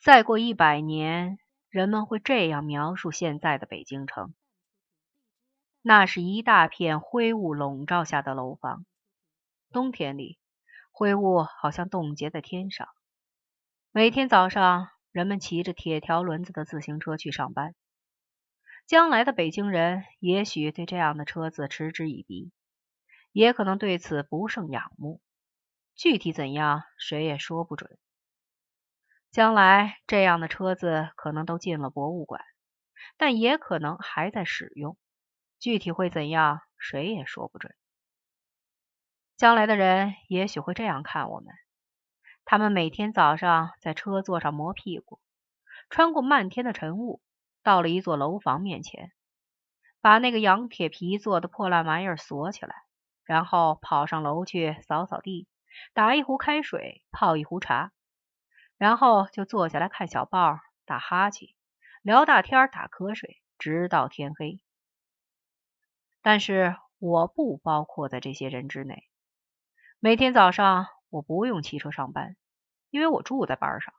再过一百年，人们会这样描述现在的北京城：那是一大片灰雾笼罩下的楼房，冬天里，灰雾好像冻结在天上。每天早上，人们骑着铁条轮子的自行车去上班。将来的北京人也许对这样的车子嗤之以鼻，也可能对此不胜仰慕。具体怎样，谁也说不准。将来这样的车子可能都进了博物馆，但也可能还在使用。具体会怎样，谁也说不准。将来的人也许会这样看我们：他们每天早上在车座上磨屁股，穿过漫天的晨雾，到了一座楼房面前，把那个羊铁皮做的破烂玩意儿锁起来，然后跑上楼去扫扫地，打一壶开水，泡一壶茶。然后就坐下来看小报、打哈欠、聊大天、打瞌睡，直到天黑。但是我不包括在这些人之内。每天早上我不用骑车上班，因为我住在班上；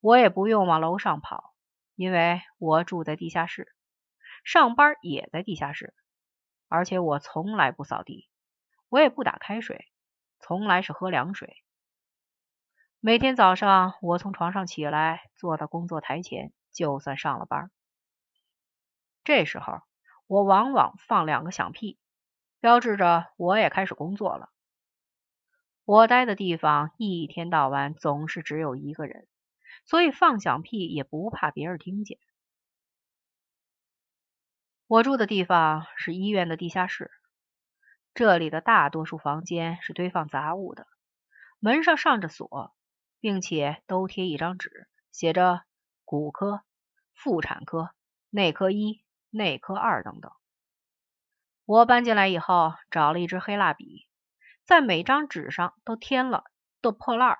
我也不用往楼上跑，因为我住在地下室，上班也在地下室。而且我从来不扫地，我也不打开水，从来是喝凉水。每天早上，我从床上起来，坐到工作台前，就算上了班。这时候，我往往放两个响屁，标志着我也开始工作了。我待的地方一天到晚总是只有一个人，所以放响屁也不怕别人听见。我住的地方是医院的地下室，这里的大多数房间是堆放杂物的，门上上着锁。并且都贴一张纸，写着骨科、妇产科、内科一、内科二等等。我搬进来以后，找了一支黑蜡笔，在每张纸上都添了的破烂儿，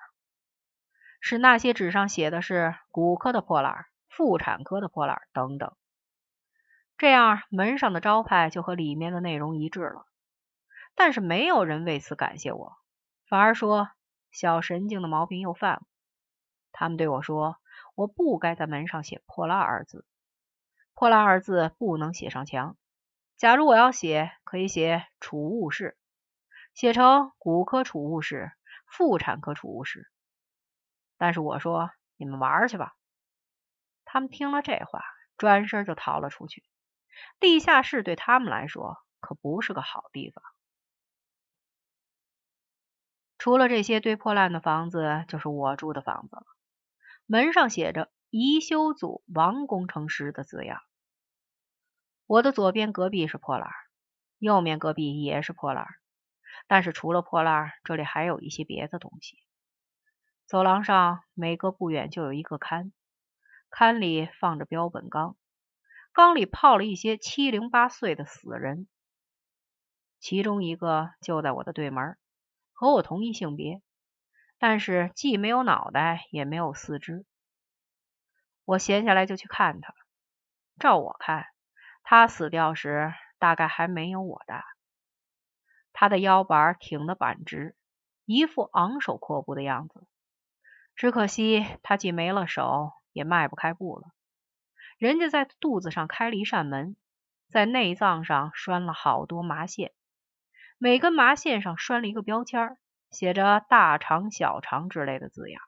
使那些纸上写的是骨科的破烂儿、妇产科的破烂儿等等。这样门上的招牌就和里面的内容一致了。但是没有人为此感谢我，反而说。小神经的毛病又犯了。他们对我说：“我不该在门上写‘破烂’二字，‘破烂’二字不能写上墙。假如我要写，可以写‘储物室’，写成‘骨科储物室’‘妇产科储物室’。但是我说：‘你们玩去吧。’他们听了这话，转身就逃了出去。地下室对他们来说可不是个好地方。”除了这些堆破烂的房子，就是我住的房子了。门上写着“宜修组王工程师”的字样。我的左边隔壁是破烂，右面隔壁也是破烂，但是除了破烂，这里还有一些别的东西。走廊上每隔不远就有一个龛，龛里放着标本缸，缸里泡了一些七零八碎的死人，其中一个就在我的对门。和我同一性别，但是既没有脑袋，也没有四肢。我闲下来就去看他。照我看，他死掉时大概还没有我大。他的腰板挺得板直，一副昂首阔步的样子。只可惜他既没了手，也迈不开步了。人家在肚子上开了一扇门，在内脏上拴了好多麻线。每根麻线上拴了一个标签，写着“大肠”“小肠”之类的字样。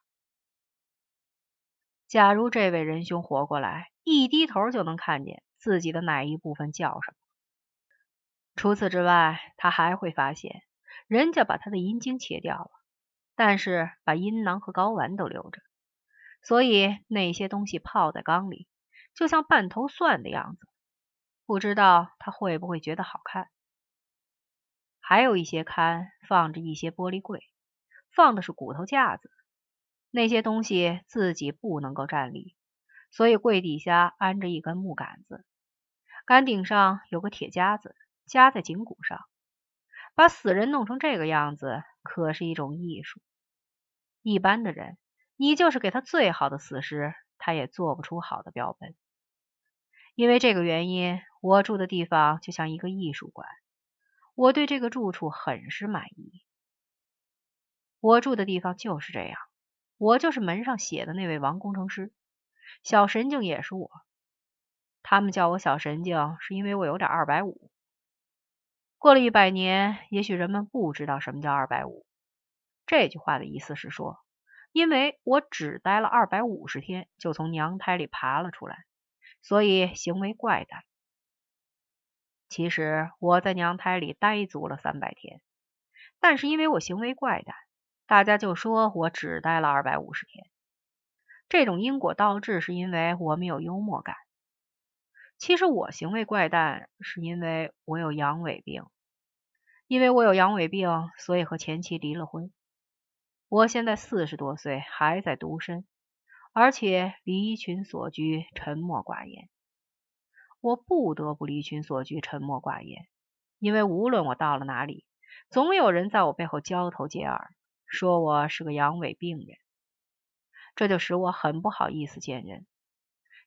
假如这位仁兄活过来，一低头就能看见自己的哪一部分叫什么。除此之外，他还会发现，人家把他的阴茎切掉了，但是把阴囊和睾丸都留着，所以那些东西泡在缸里，就像半头蒜的样子。不知道他会不会觉得好看？还有一些龛放着一些玻璃柜，放的是骨头架子。那些东西自己不能够站立，所以柜底下安着一根木杆子，杆顶上有个铁夹子，夹在颈骨上。把死人弄成这个样子，可是一种艺术。一般的人，你就是给他最好的死尸，他也做不出好的标本。因为这个原因，我住的地方就像一个艺术馆。我对这个住处很是满意。我住的地方就是这样，我就是门上写的那位王工程师，小神经也是我。他们叫我小神经，是因为我有点二百五。过了一百年，也许人们不知道什么叫二百五。这句话的意思是说，因为我只待了二百五十天，就从娘胎里爬了出来，所以行为怪诞。其实我在娘胎里待足了三百天，但是因为我行为怪诞。大家就说我只待了二百五十天，这种因果倒置是因为我没有幽默感。其实我行为怪诞是因为我有阳痿病，因为我有阳痿病，所以和前妻离了婚。我现在四十多岁还在独身，而且离群所居，沉默寡言。我不得不离群所居，沉默寡言，因为无论我到了哪里，总有人在我背后交头接耳。说我是个阳痿病人，这就使我很不好意思见人。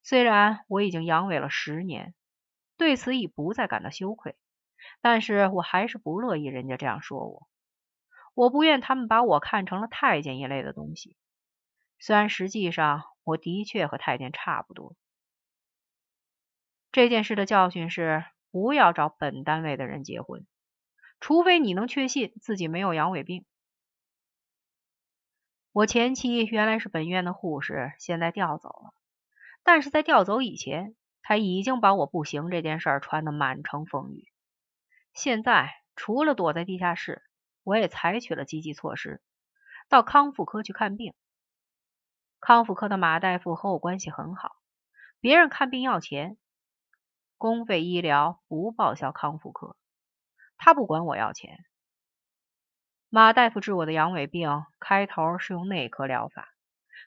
虽然我已经阳痿了十年，对此已不再感到羞愧，但是我还是不乐意人家这样说我。我不愿他们把我看成了太监一类的东西，虽然实际上我的确和太监差不多。这件事的教训是：不要找本单位的人结婚，除非你能确信自己没有阳痿病。我前妻原来是本院的护士，现在调走了。但是在调走以前，她已经把我不行这件事传得满城风雨。现在除了躲在地下室，我也采取了积极措施，到康复科去看病。康复科的马大夫和我关系很好，别人看病要钱，公费医疗不报销康复科，他不管我要钱。马大夫治我的阳痿病，开头是用内科疗法，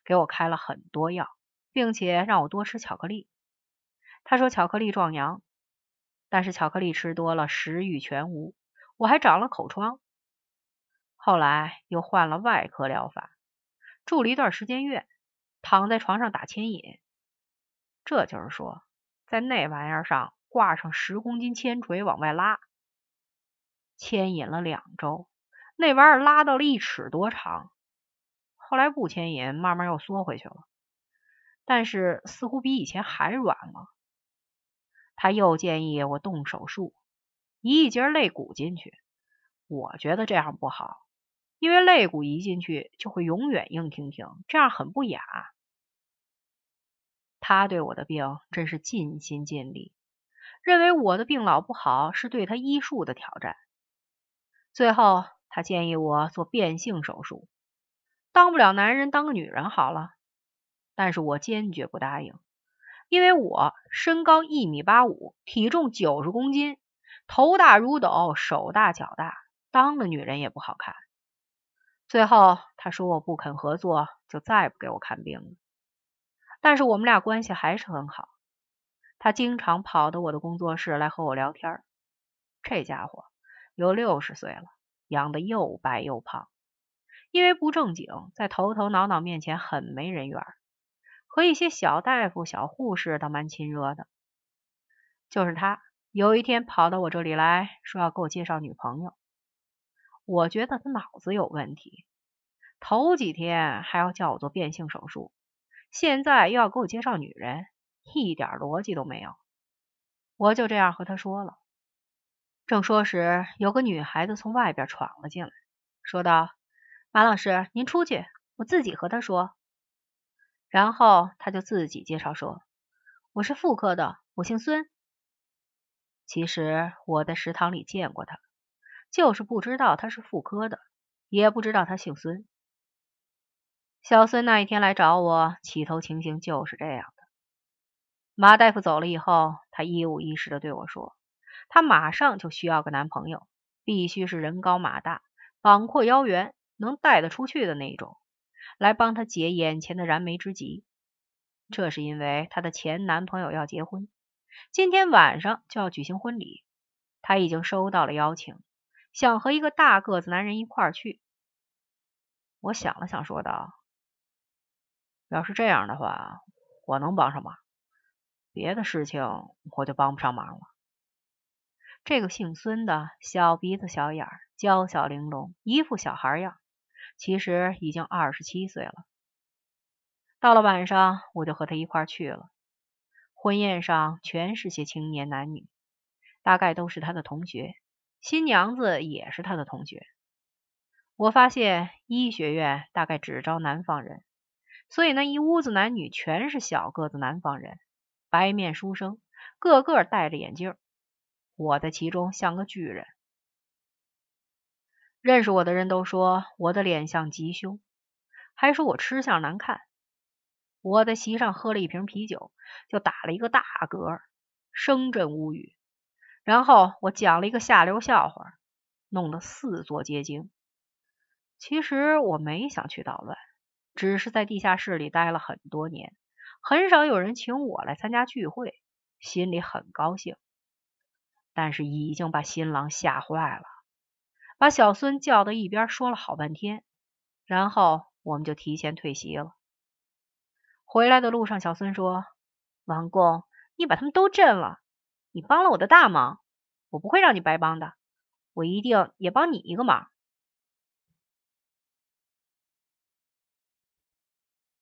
给我开了很多药，并且让我多吃巧克力。他说巧克力壮阳，但是巧克力吃多了食欲全无，我还长了口疮。后来又换了外科疗法，住了一段时间院，躺在床上打牵引。这就是说，在那玩意儿上挂上十公斤铅锤往外拉，牵引了两周。那玩意儿拉到了一尺多长，后来不牵引，慢慢又缩回去了，但是似乎比以前还软了。他又建议我动手术，移一节肋骨进去。我觉得这样不好，因为肋骨移进去就会永远硬挺挺，这样很不雅。他对我的病真是尽心尽力，认为我的病老不好是对他医术的挑战。最后。他建议我做变性手术，当不了男人，当个女人好了。但是我坚决不答应，因为我身高一米八五，体重九十公斤，头大如斗，手大脚大，当了女人也不好看。最后他说我不肯合作，就再不给我看病了。但是我们俩关系还是很好，他经常跑到我的工作室来和我聊天。这家伙有六十岁了。养得又白又胖，因为不正经，在头头脑脑面前很没人缘，和一些小大夫、小护士倒蛮亲热的。就是他有一天跑到我这里来说要给我介绍女朋友，我觉得他脑子有问题。头几天还要叫我做变性手术，现在又要给我介绍女人，一点逻辑都没有。我就这样和他说了。正说时，有个女孩子从外边闯了进来，说道：“马老师，您出去，我自己和他说。”然后他就自己介绍说：“我是妇科的，我姓孙。”其实我在食堂里见过他，就是不知道他是妇科的，也不知道他姓孙。小孙那一天来找我，起头情形就是这样的。马大夫走了以后，他一五一十的对我说。她马上就需要个男朋友，必须是人高马大、膀阔腰圆、能带得出去的那种，来帮她解眼前的燃眉之急。这是因为她的前男朋友要结婚，今天晚上就要举行婚礼，她已经收到了邀请，想和一个大个子男人一块儿去。我想了想，说道：“要是这样的话，我能帮上忙，别的事情我就帮不上忙了。”这个姓孙的小鼻子小眼儿，娇小玲珑，一副小孩样，其实已经二十七岁了，到了晚上，我就和他一块去了。婚宴上全是些青年男女，大概都是他的同学，新娘子也是他的同学。我发现医学院大概只招南方人，所以那一屋子男女全是小个子南方人，白面书生，个个戴着眼镜。我的其中像个巨人。认识我的人都说我的脸像吉凶，还说我吃相难看。我在席上喝了一瓶啤酒，就打了一个大嗝，声震无语。然后我讲了一个下流笑话，弄得四座皆惊。其实我没想去捣乱，只是在地下室里待了很多年，很少有人请我来参加聚会，心里很高兴。但是已经把新郎吓坏了，把小孙叫到一边说了好半天，然后我们就提前退席了。回来的路上，小孙说：“王公，你把他们都震了，你帮了我的大忙，我不会让你白帮的，我一定也帮你一个忙。”